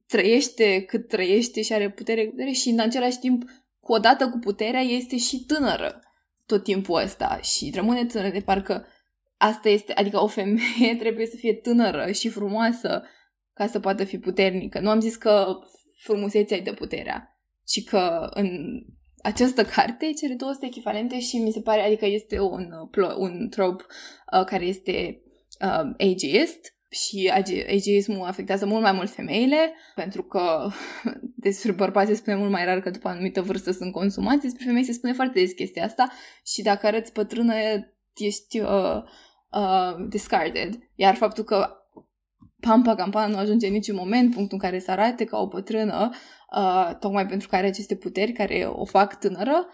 trăiește cât trăiește și are putere, putere și în același timp, cu odată cu puterea, este și tânără tot timpul ăsta și rămâne tânără de parcă asta este, adică o femeie trebuie să fie tânără și frumoasă ca să poată fi puternică. Nu am zis că frumusețea e de puterea, ci că în această carte cele două sunt echivalente și mi se pare, adică este un, uh, un trope uh, care este uh, ageist și ageismul afectează mult mai mult femeile, pentru că despre bărbați se spune mult mai rar că după o anumită vârstă sunt consumați, despre femei se spune foarte des chestia asta și dacă arăți bătrână ești uh, uh, discarded. Iar faptul că Pampa Campana nu ajunge în niciun moment punctul în care să arate ca o bătrână, uh, tocmai pentru că are aceste puteri care o fac tânără,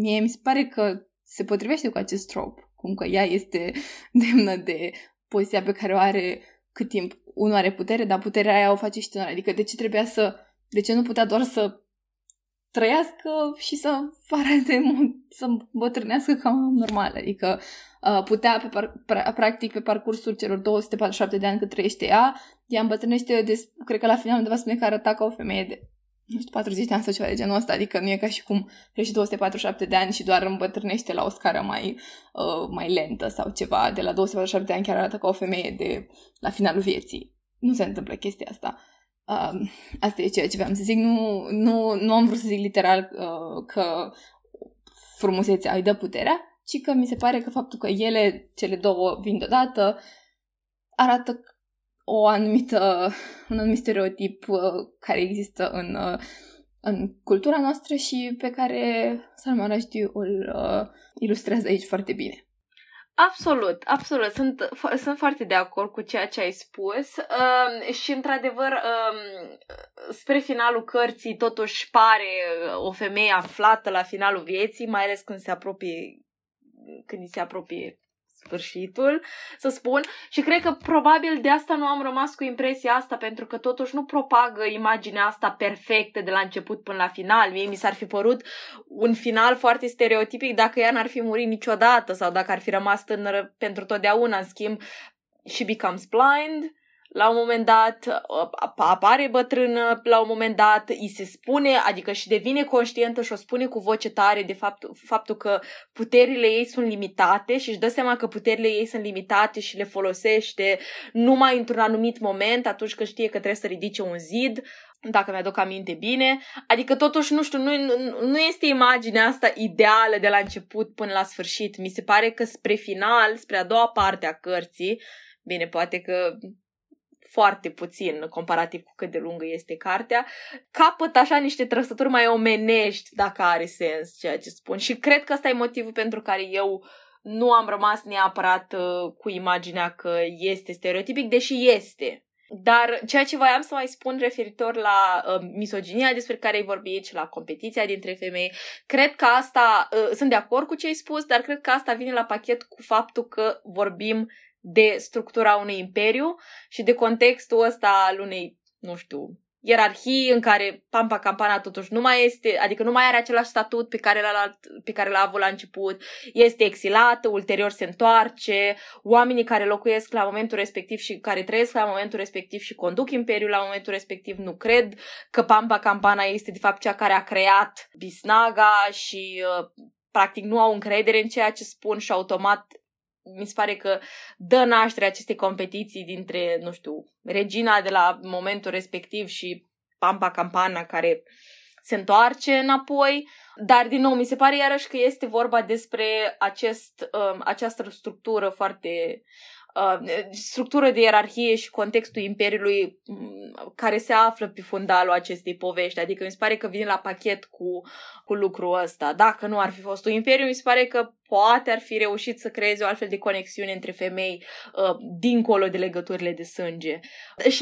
mie mi se pare că se potrivește cu acest trop, cum că ea este demnă de poziția pe care o are cât timp unul are putere, dar puterea aia o face și tânără. Adică de ce trebuia să De ce nu putea doar să trăiască și să arate, să bătrânească ca un normal. Adică uh, putea, pe par, pra, practic, pe parcursul celor 247 de ani cât trăiește ea, ea îmbătrânește, de, cred că la final undeva spune că arăta ca o femeie de nu știu, 40 de ani sau ceva de genul ăsta, adică nu e ca și cum trăiește 247 de ani și doar îmbătrânește la o scară mai, uh, mai lentă sau ceva, de la 247 de ani chiar arată ca o femeie de la finalul vieții. Nu se întâmplă chestia asta. Uh, asta e ceea ce vreau să zic. Nu, nu, nu am vrut să zic literal uh, că frumusețea îi dă puterea, ci că mi se pare că faptul că ele, cele două, vin deodată, arată o anumită, un anumit stereotip uh, care există în, uh, în cultura noastră și pe care Salman Rushdie îl uh, ilustrează aici foarte bine. Absolut, absolut. Sunt, sunt foarte de acord cu ceea ce ai spus uh, și, într-adevăr, uh, spre finalul cărții, totuși pare o femeie aflată la finalul vieții, mai ales când se apropie când îi se apropie sfârșitul, să spun, și cred că probabil de asta nu am rămas cu impresia asta, pentru că totuși nu propagă imaginea asta perfectă de la început până la final. Mie mi s-ar fi părut un final foarte stereotipic dacă ea n-ar fi murit niciodată sau dacă ar fi rămas tânără pentru totdeauna. În schimb, she becomes blind, la un moment dat apare bătrână, la un moment dat îi se spune, adică și devine conștientă și o spune cu voce tare de fapt, faptul că puterile ei sunt limitate și își dă seama că puterile ei sunt limitate și le folosește numai într-un anumit moment, atunci când știe că trebuie să ridice un zid, dacă mi-aduc aminte bine. Adică totuși, nu știu, nu, nu, nu este imaginea asta ideală de la început până la sfârșit. Mi se pare că spre final, spre a doua parte a cărții, bine, poate că foarte puțin comparativ cu cât de lungă este cartea, capăt așa niște trăsături mai omenești, dacă are sens ceea ce spun. Și cred că ăsta e motivul pentru care eu nu am rămas neapărat uh, cu imaginea că este stereotipic, deși este. Dar ceea ce voiam să mai spun referitor la uh, misoginia despre care ai vorbit și la competiția dintre femei, cred că asta, uh, sunt de acord cu ce ai spus, dar cred că asta vine la pachet cu faptul că vorbim de structura unui imperiu și de contextul ăsta al unei, nu știu, ierarhii în care Pampa Campana totuși nu mai este, adică nu mai are același statut pe care l-a, pe care l-a avut la început, este exilată, ulterior se întoarce, oamenii care locuiesc la momentul respectiv și care trăiesc la momentul respectiv și conduc imperiul la momentul respectiv nu cred că Pampa Campana este de fapt cea care a creat Bisnaga și uh, practic nu au încredere în ceea ce spun și automat mi se pare că dă naștere acestei competiții dintre, nu știu, regina de la momentul respectiv și Pampa Campana care se întoarce înapoi, dar din nou mi se pare iarăși că este vorba despre acest, um, această structură foarte uh, structură de ierarhie și contextul imperiului um, care se află pe fundalul acestei povești. Adică mi se pare că vine la pachet cu, cu lucrul ăsta. Dacă nu ar fi fost un imperiu, mi se pare că poate ar fi reușit să creeze o altfel de conexiune între femei uh, dincolo de legăturile de sânge.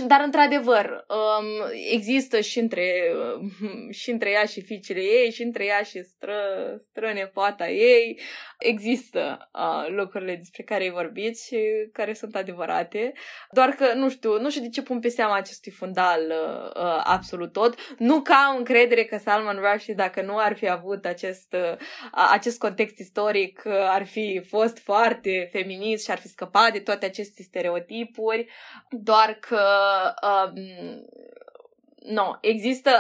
Dar, într-adevăr, um, există și între, uh, și între ea și fiicele ei, și între ea și stră, strănepoata ei, există uh, lucrurile despre care ai vorbit și care sunt adevărate. Doar că, nu știu, nu știu de ce pun pe seama acestui fundal uh, uh, absolut tot. Nu ca am încredere că Salman Rushdie, dacă nu ar fi avut acest, uh, acest context istoric, ar fi fost foarte feminist și ar fi scăpat de toate aceste stereotipuri, doar că um, nu, există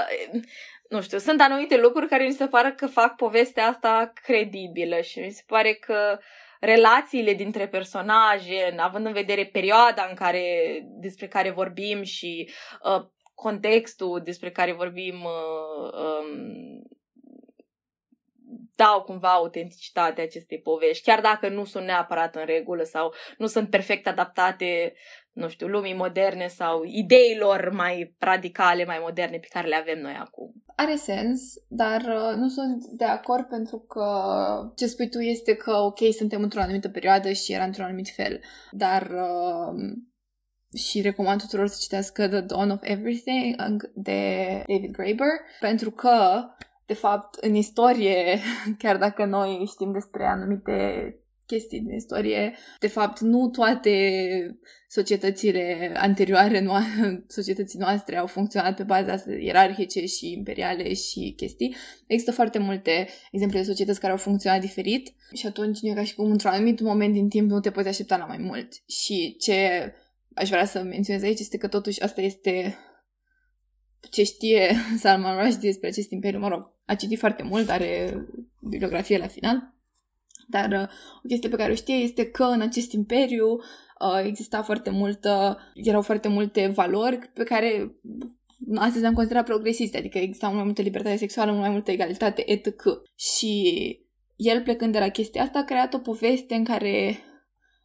nu știu, sunt anumite lucruri care mi se pare că fac povestea asta credibilă și mi se pare că relațiile dintre personaje, având în vedere perioada în care, despre care vorbim și uh, contextul despre care vorbim uh, um, dau cumva autenticitatea acestei povești, chiar dacă nu sunt neapărat în regulă sau nu sunt perfect adaptate, nu știu, lumii moderne sau ideilor mai radicale, mai moderne pe care le avem noi acum. Are sens, dar uh, nu sunt de acord pentru că ce spui tu este că, ok, suntem într-o anumită perioadă și era într-un anumit fel, dar uh, și recomand tuturor să citească The Dawn of Everything de David Graeber, pentru că de fapt, în istorie, chiar dacă noi știm despre anumite chestii din istorie. De fapt, nu toate societățile anterioare no- societății noastre au funcționat pe baza asta ierarhice și imperiale și chestii. Există foarte multe exemple de societăți care au funcționat diferit și atunci nu e ca și cum într-un anumit moment din timp nu te poți aștepta la mai mult. Și ce aș vrea să menționez aici este că totuși asta este ce știe Salman Rushdie despre acest imperiu, mă rog, a citit foarte mult, are bibliografie la final, dar uh, o chestie pe care o știe este că în acest imperiu uh, exista foarte multă, erau foarte multe valori pe care astăzi le-am considerat progresiste, adică exista mai multă libertate sexuală, mai multă egalitate, etc. Și el, plecând de la chestia asta, a creat o poveste în care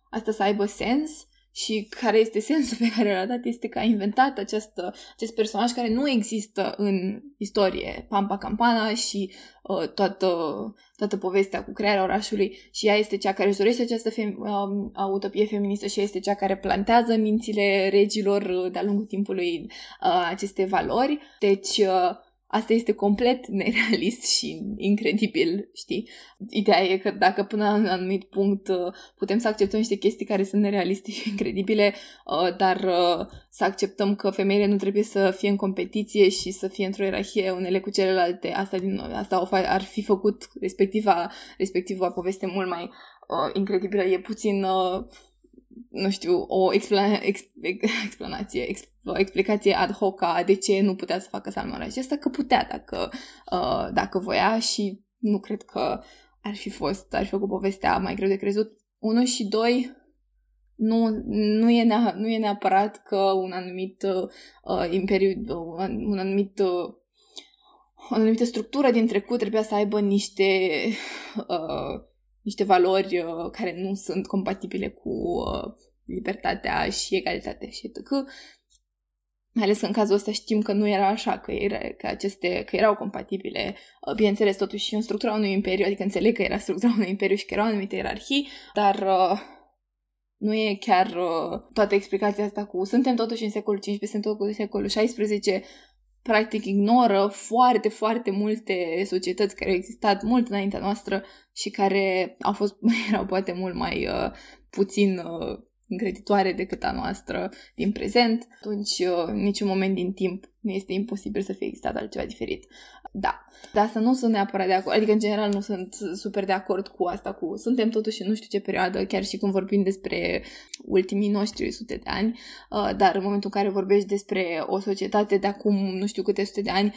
asta să aibă sens și care este sensul pe care l-a dat este că a inventat această, acest personaj care nu există în istorie, Pampa Campana și uh, toată, toată povestea cu crearea orașului și ea este cea care își dorește această fem- um, utopie feministă și este cea care plantează în mințile regilor uh, de-a lungul timpului uh, aceste valori. Deci uh, Asta este complet nerealist și incredibil, știi? Ideea e că dacă până la un anumit punct uh, putem să acceptăm niște chestii care sunt nerealiste și incredibile, uh, dar uh, să acceptăm că femeile nu trebuie să fie în competiție și să fie într-o ierarhie unele cu celelalte, asta, din, asta ar fi făcut respectiva, respectiva poveste mult mai incredibilă. E puțin nu știu, o explana- ex- explanație, ex- o explicație ad hoc a de ce nu putea să facă Salman acesta, că putea dacă, uh, dacă voia și nu cred că ar fi fost, ar fi făcut povestea mai greu de crezut. Unu și doi, nu, nu, e, nea, nu e neapărat că un anumit uh, imperiu, un, un anumit uh, o anumită structură din trecut trebuia să aibă niște uh, niște valori uh, care nu sunt compatibile cu uh, libertatea și egalitatea și etc. Mai ales că în cazul ăsta știm că nu era așa, că, era, că, aceste, că erau compatibile. Uh, bineînțeles, totuși în structura unui imperiu, adică înțeleg că era structura unui imperiu și că erau anumite ierarhii, dar uh, nu e chiar uh, toată explicația asta cu suntem totuși în secolul XV, suntem totuși în secolul XVI, practic ignoră foarte, foarte multe societăți care au existat mult înaintea noastră și care au fost, erau poate mult mai uh, puțin uh, încreditoare decât a noastră din prezent, atunci uh, în niciun moment din timp nu este imposibil să fie existat altceva diferit. Da, dar asta nu sunt neapărat de acord, adică în general nu sunt super de acord cu asta, cu suntem totuși în nu știu ce perioadă, chiar și când vorbim despre ultimii noștri sute de ani, uh, dar în momentul în care vorbești despre o societate de acum nu știu câte sute de ani,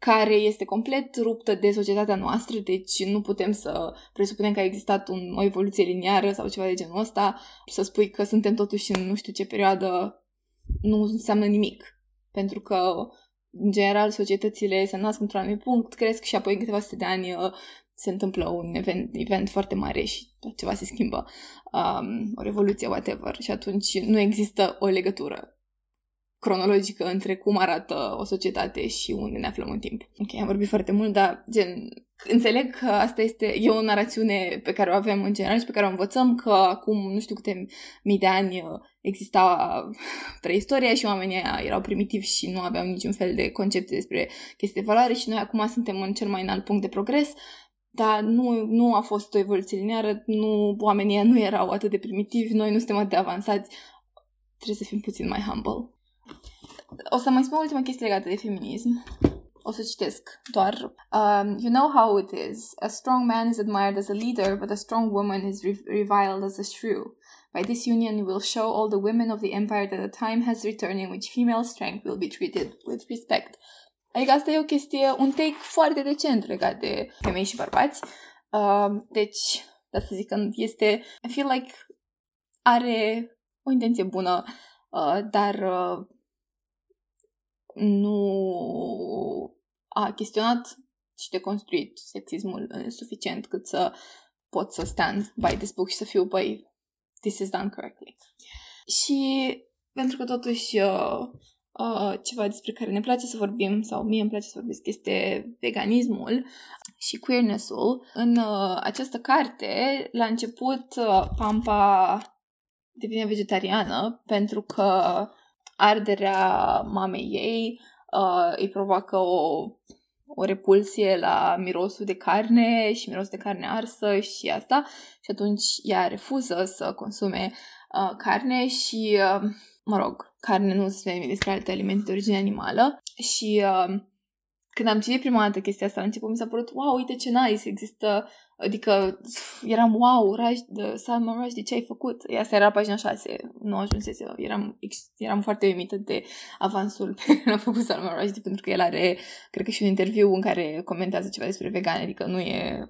care este complet ruptă de societatea noastră, deci nu putem să presupunem că a existat un, o evoluție liniară sau ceva de genul ăsta, să spui că suntem totuși în nu știu ce perioadă, nu înseamnă nimic. Pentru că, în general, societățile se nasc într-un anumit punct, cresc și apoi în câteva sute de ani uh, se întâmplă un event, event foarte mare și ceva se schimbă, um, o revoluție, whatever, și atunci nu există o legătură cronologică între cum arată o societate și unde ne aflăm în timp. Ok, am vorbit foarte mult, dar gen, înțeleg că asta este, e o narațiune pe care o avem în general și pe care o învățăm că acum nu știu câte mii de ani uh, exista preistoria și oamenii erau primitivi și nu aveau niciun fel de concepte despre chestii de valoare și noi acum suntem în cel mai înalt punct de progres dar nu, nu a fost o evoluție lineară, nu, oamenii nu erau atât de primitivi, noi nu suntem atât de avansați, trebuie să fim puțin mai humble. O să mai spun ultima chestie legată de feminism. O să citesc doar. Um, you know how it is. A strong man is admired as a leader, but a strong woman is re- reviled as a shrew. By this union we will show all the women of the empire that a time has returned in which female strength will be treated with respect. Adică asta e o chestie, un take foarte decent legat de femei și bărbați. Uh, deci, de să zic că este, I feel like are o intenție bună, uh, dar uh, nu a chestionat și deconstruit sexismul suficient cât să pot să stand by this book și să fiu, băi, this is done correctly. Și pentru că totuși uh, uh, ceva despre care ne place să vorbim, sau mie îmi place să vorbesc, este veganismul și queerness-ul. În uh, această carte, la început, uh, Pampa devine vegetariană pentru că arderea mamei ei uh, îi provoacă o o repulsie la mirosul de carne și mirosul de carne arsă și asta. Și atunci ea refuză să consume uh, carne și, uh, mă rog, carne nu se spune despre alte alimente de origine animală. Și uh, când am citit prima dată chestia asta la început, mi s-a părut, wow, uite ce nice, există, adică eram, wow, Raj, Salman Rushdie, ce ai făcut? Asta era pagina 6, nu ajunsese, eram, eram foarte uimită de avansul pe care l-a făcut Salman Rushdie, pentru că el are, cred că și un interviu în care comentează ceva despre vegan, adică nu e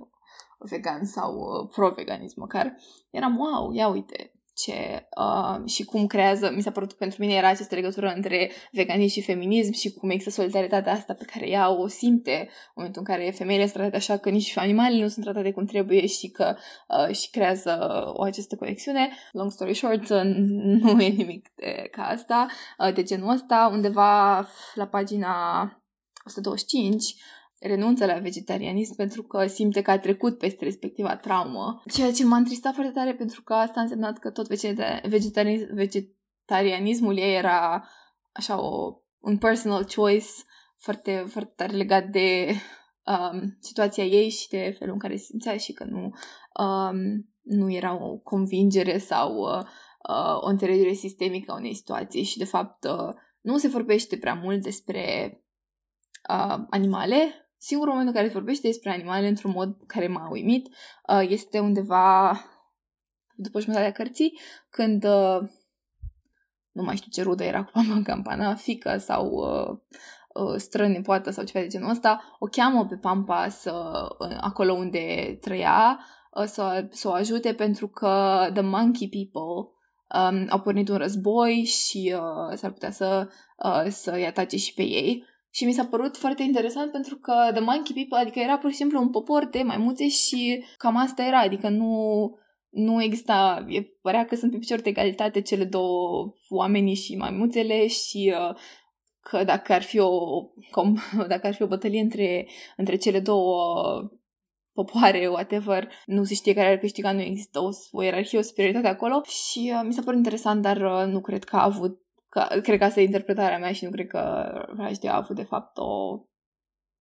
vegan sau uh, pro-veganism măcar. Eram, wow, ia uite, ce uh, și cum creează, mi s-a părut pentru mine era această legătură între veganism și feminism și cum există solidaritatea asta pe care ea o simte în momentul în care femeile sunt tratate așa că nici animalele nu sunt tratate cum trebuie și că uh, și creează o această conexiune. Long story short, uh, nu e nimic de, ca asta, uh, de genul ăsta, undeva la pagina 125 renunță la vegetarianism pentru că simte că a trecut peste respectiva traumă. Ceea ce m-a întristat foarte tare pentru că asta a însemnat că tot vegetarianism, vegetarianismul ei era așa o, un personal choice foarte, foarte tare legat de um, situația ei și de felul în care se simțea și că nu, um, nu era o convingere sau uh, uh, o înțelegere sistemică a unei situații și de fapt uh, nu se vorbește prea mult despre uh, animale Singurul moment în care vorbește despre animale într-un mod care m-a uimit uh, este undeva după jumătatea cărții, când uh, nu mai știu ce rudă era cu mama campana, fică sau uh, uh, străne poată sau ceva de genul ăsta, o cheamă pe Pampa să, uh, acolo unde trăia uh, să, să o ajute pentru că The Monkey People um, au pornit un război și uh, s-ar putea să, uh, să-i atace și pe ei. Și mi s-a părut foarte interesant pentru că The Monkey People, adică era pur și simplu un popor de maimuțe și cam asta era, adică nu, nu exista, e, părea că sunt pe picior de egalitate cele două oamenii și maimuțele și uh, că dacă ar fi o, com, dacă ar fi o bătălie între, între cele două popoare, whatever, nu se știe care ar câștiga, nu există o, o ierarhie, o superioritate acolo și uh, mi s-a părut interesant, dar uh, nu cred că a avut Că, cred că asta e interpretarea mea și nu cred că Rushdie a avut de fapt o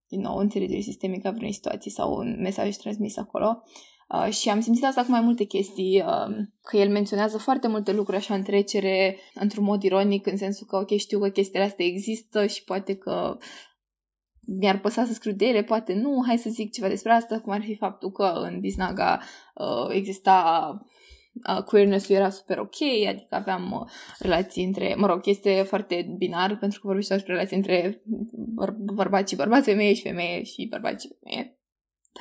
din nou, înțelegere sistemică a vreunei situații sau un mesaj transmis acolo. Uh, și am simțit asta cu mai multe chestii, uh, că el menționează foarte multe lucruri așa în trecere, într-un mod ironic, în sensul că, ok, știu că chestiile astea există și poate că mi-ar păsa să scriu de ele, poate nu, hai să zic ceva despre asta, cum ar fi faptul că în Biznaga uh, exista uh, queerness-ul era super ok, adică aveam uh, relații între, mă rog, este foarte binar pentru că vorbește despre relații între băr- bărbați și bărbați, femeie și femeie și bărbați și femeie.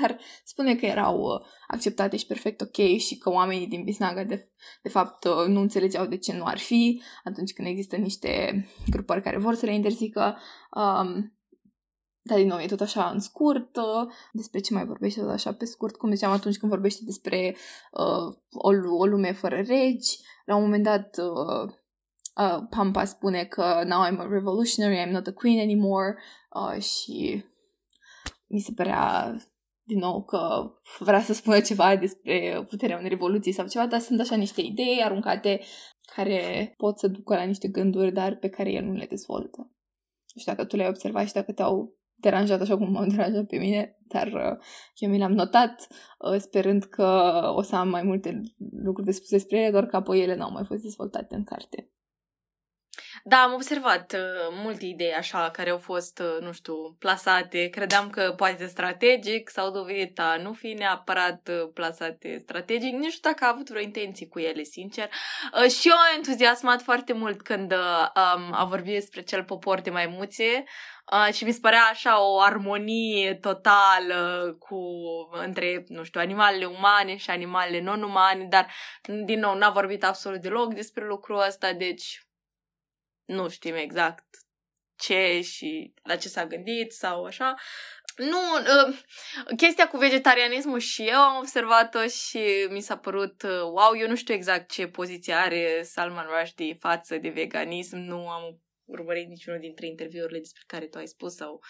Dar spune că erau uh, acceptate și perfect ok și că oamenii din Bisnaga de, de fapt uh, nu înțelegeau de ce nu ar fi atunci când există niște grupări care vor să le interzică. Um, dar, din nou, e tot așa în scurt, uh, despre ce mai vorbește tot așa pe scurt, cum ziceam atunci când vorbește despre uh, o, o lume fără regi. La un moment dat, uh, uh, Pampa spune că now I'm a revolutionary, I'm not a queen anymore uh, și mi se părea din nou că vrea să spună ceva despre puterea unei revoluții sau ceva, dar sunt așa niște idei aruncate care pot să ducă la niște gânduri, dar pe care el nu le dezvoltă. Nu știu dacă tu le-ai observat și dacă te-au deranjat așa cum m-au deranjat pe mine, dar uh, eu mi le-am notat uh, sperând că o să am mai multe lucruri de spus despre ele, doar că apoi ele n-au mai fost dezvoltate în carte. Da, am observat uh, multe idei așa care au fost, uh, nu știu, plasate. Credeam că poate strategic sau dovedit a nu fi neapărat uh, plasate strategic. Nu știu dacă a avut vreo intenție cu ele, sincer. Uh, și eu am entuziasmat foarte mult când uh, um, a vorbit despre cel popor de maimuțe. Uh, și mi se părea așa o armonie totală cu între, nu știu, animalele umane și animalele non-umane, dar, din nou, n-a vorbit absolut deloc despre lucrul ăsta, deci nu știm exact ce și la ce s-a gândit sau așa. Nu, uh, chestia cu vegetarianismul și eu am observat-o și mi s-a părut, uh, wow, eu nu știu exact ce poziție are Salman Rushdie față de veganism, nu am urmărit niciunul dintre interviurile despre care tu ai spus sau um,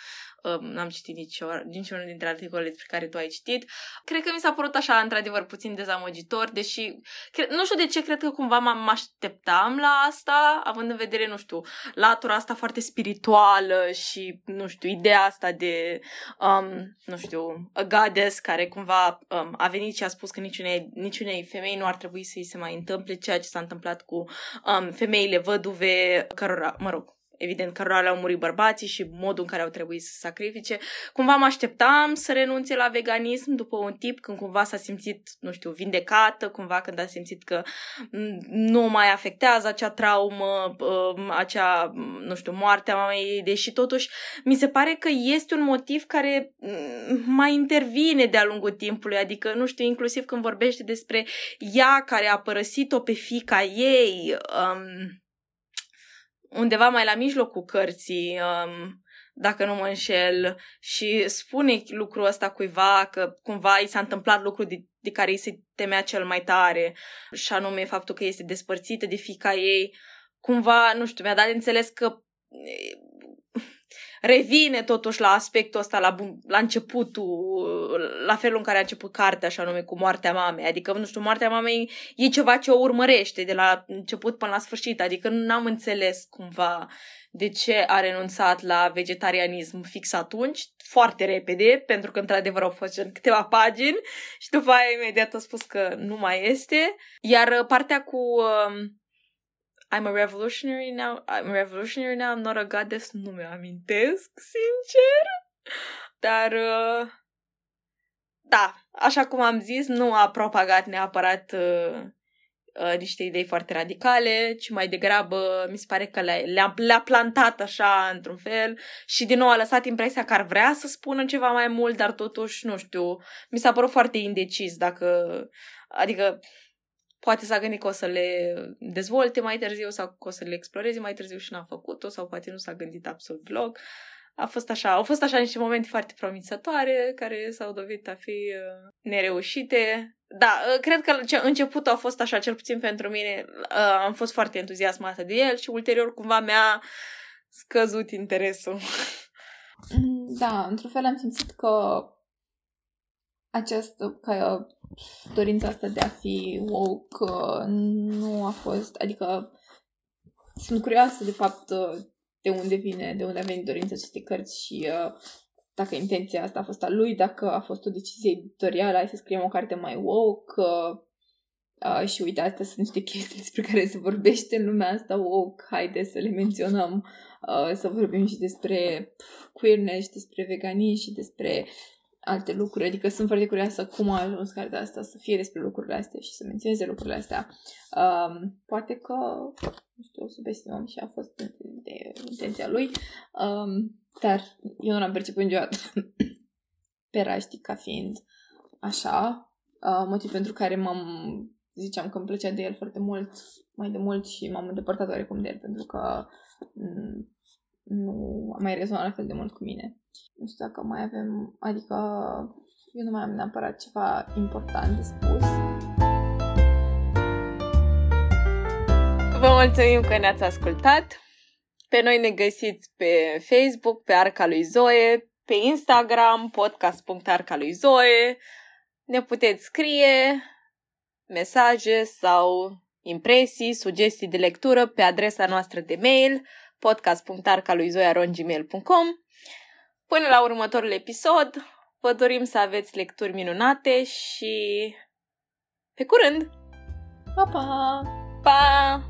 n-am citit nici niciunul dintre articolele despre care tu ai citit. Cred că mi s-a părut așa, într-adevăr, puțin dezamăgitor, deși cred, nu știu de ce, cred că cumva m așteptam la asta, având în vedere, nu știu, latura asta foarte spirituală și, nu știu, ideea asta de, um, nu știu, a goddess care cumva um, a venit și a spus că niciunei, niciunei femei nu ar trebui să-i se mai întâmple ceea ce s-a întâmplat cu um, femeile văduve, cărora, mă rog, evident, cărora le-au murit bărbații și modul în care au trebuit să sacrifice. Cumva mă așteptam să renunțe la veganism după un tip când cumva s-a simțit, nu știu, vindecată, cumva când a simțit că nu mai afectează acea traumă, um, acea, nu știu, moartea mamei ei, deși totuși mi se pare că este un motiv care mm, mai intervine de-a lungul timpului, adică, nu știu, inclusiv când vorbește despre ea care a părăsit-o pe fica ei, um, undeva mai la mijlocul cărții, um, dacă nu mă înșel, și spune lucrul ăsta cuiva, că cumva i s-a întâmplat lucru de, de care îi se temea cel mai tare, și anume faptul că este despărțită de fica ei, cumva, nu știu, mi-a dat de înțeles că revine totuși la aspectul ăsta, la, bun, la începutul, la felul în care a început cartea, așa nume, cu moartea mamei. Adică, nu știu, moartea mamei e ceva ce o urmărește de la început până la sfârșit. Adică nu am înțeles cumva de ce a renunțat la vegetarianism fix atunci, foarte repede, pentru că într-adevăr au fost în câteva pagini și după aia imediat a spus că nu mai este. Iar partea cu uh, I'm a revolutionary now, I'm a revolutionary now, I'm not a goddess, nu mi amintesc, sincer. Dar, uh, da, așa cum am zis, nu a propagat neapărat uh, uh, niște idei foarte radicale, ci mai degrabă mi se pare că le-a, le-a, le-a plantat așa într-un fel și din nou a lăsat impresia că ar vrea să spună ceva mai mult, dar totuși, nu știu, mi s-a părut foarte indecis dacă, adică Poate s-a gândit că o să le dezvolte mai târziu sau că o să le exploreze mai târziu și n-a făcut-o sau poate nu s-a gândit absolut deloc. A fost așa, au fost așa niște momente foarte promițătoare care s-au dovedit a fi uh, nereușite. Da, uh, cred că începutul a fost așa, cel puțin pentru mine, uh, am fost foarte entuziasmată de el și ulterior cumva mi-a scăzut interesul. Da, într-un fel am simțit că această, că dorința asta de a fi woke nu a fost, adică sunt curioasă de fapt de unde vine, de unde a venit dorința acestei cărți și uh, dacă intenția asta a fost a lui, dacă a fost o decizie editorială, hai să scriem o carte mai woke uh, și uite, astea sunt niște chestii despre care se vorbește în lumea asta woke, haide să le menționăm, uh, să vorbim și despre queerness, și despre veganism și despre alte lucruri. Adică sunt foarte curioasă cum a ajuns cartea asta să fie despre lucrurile astea și să menționeze lucrurile astea. Um, poate că, nu știu, o subestimăm și a fost de, de intenția lui, um, dar eu nu l-am perceput niciodată pe Raști ca fiind așa. Uh, motiv pentru care m-am ziceam că îmi plăcea de el foarte mult, mai de mult și m-am îndepărtat oarecum de el pentru că mm, nu a mai rezonat la fel de mult cu mine. Nu știu dacă mai avem, adică eu nu mai am neapărat ceva important de spus. Vă mulțumim că ne-ați ascultat. Pe noi ne găsiți pe Facebook, pe Arca lui Zoe, pe Instagram, podcast.arca lui Zoe. Ne puteți scrie mesaje sau impresii, sugestii de lectură pe adresa noastră de mail podcast.arcaluizoia.gmail.com Până la următorul episod, vă dorim să aveți lecturi minunate și pe curând! Pa, pa! Pa!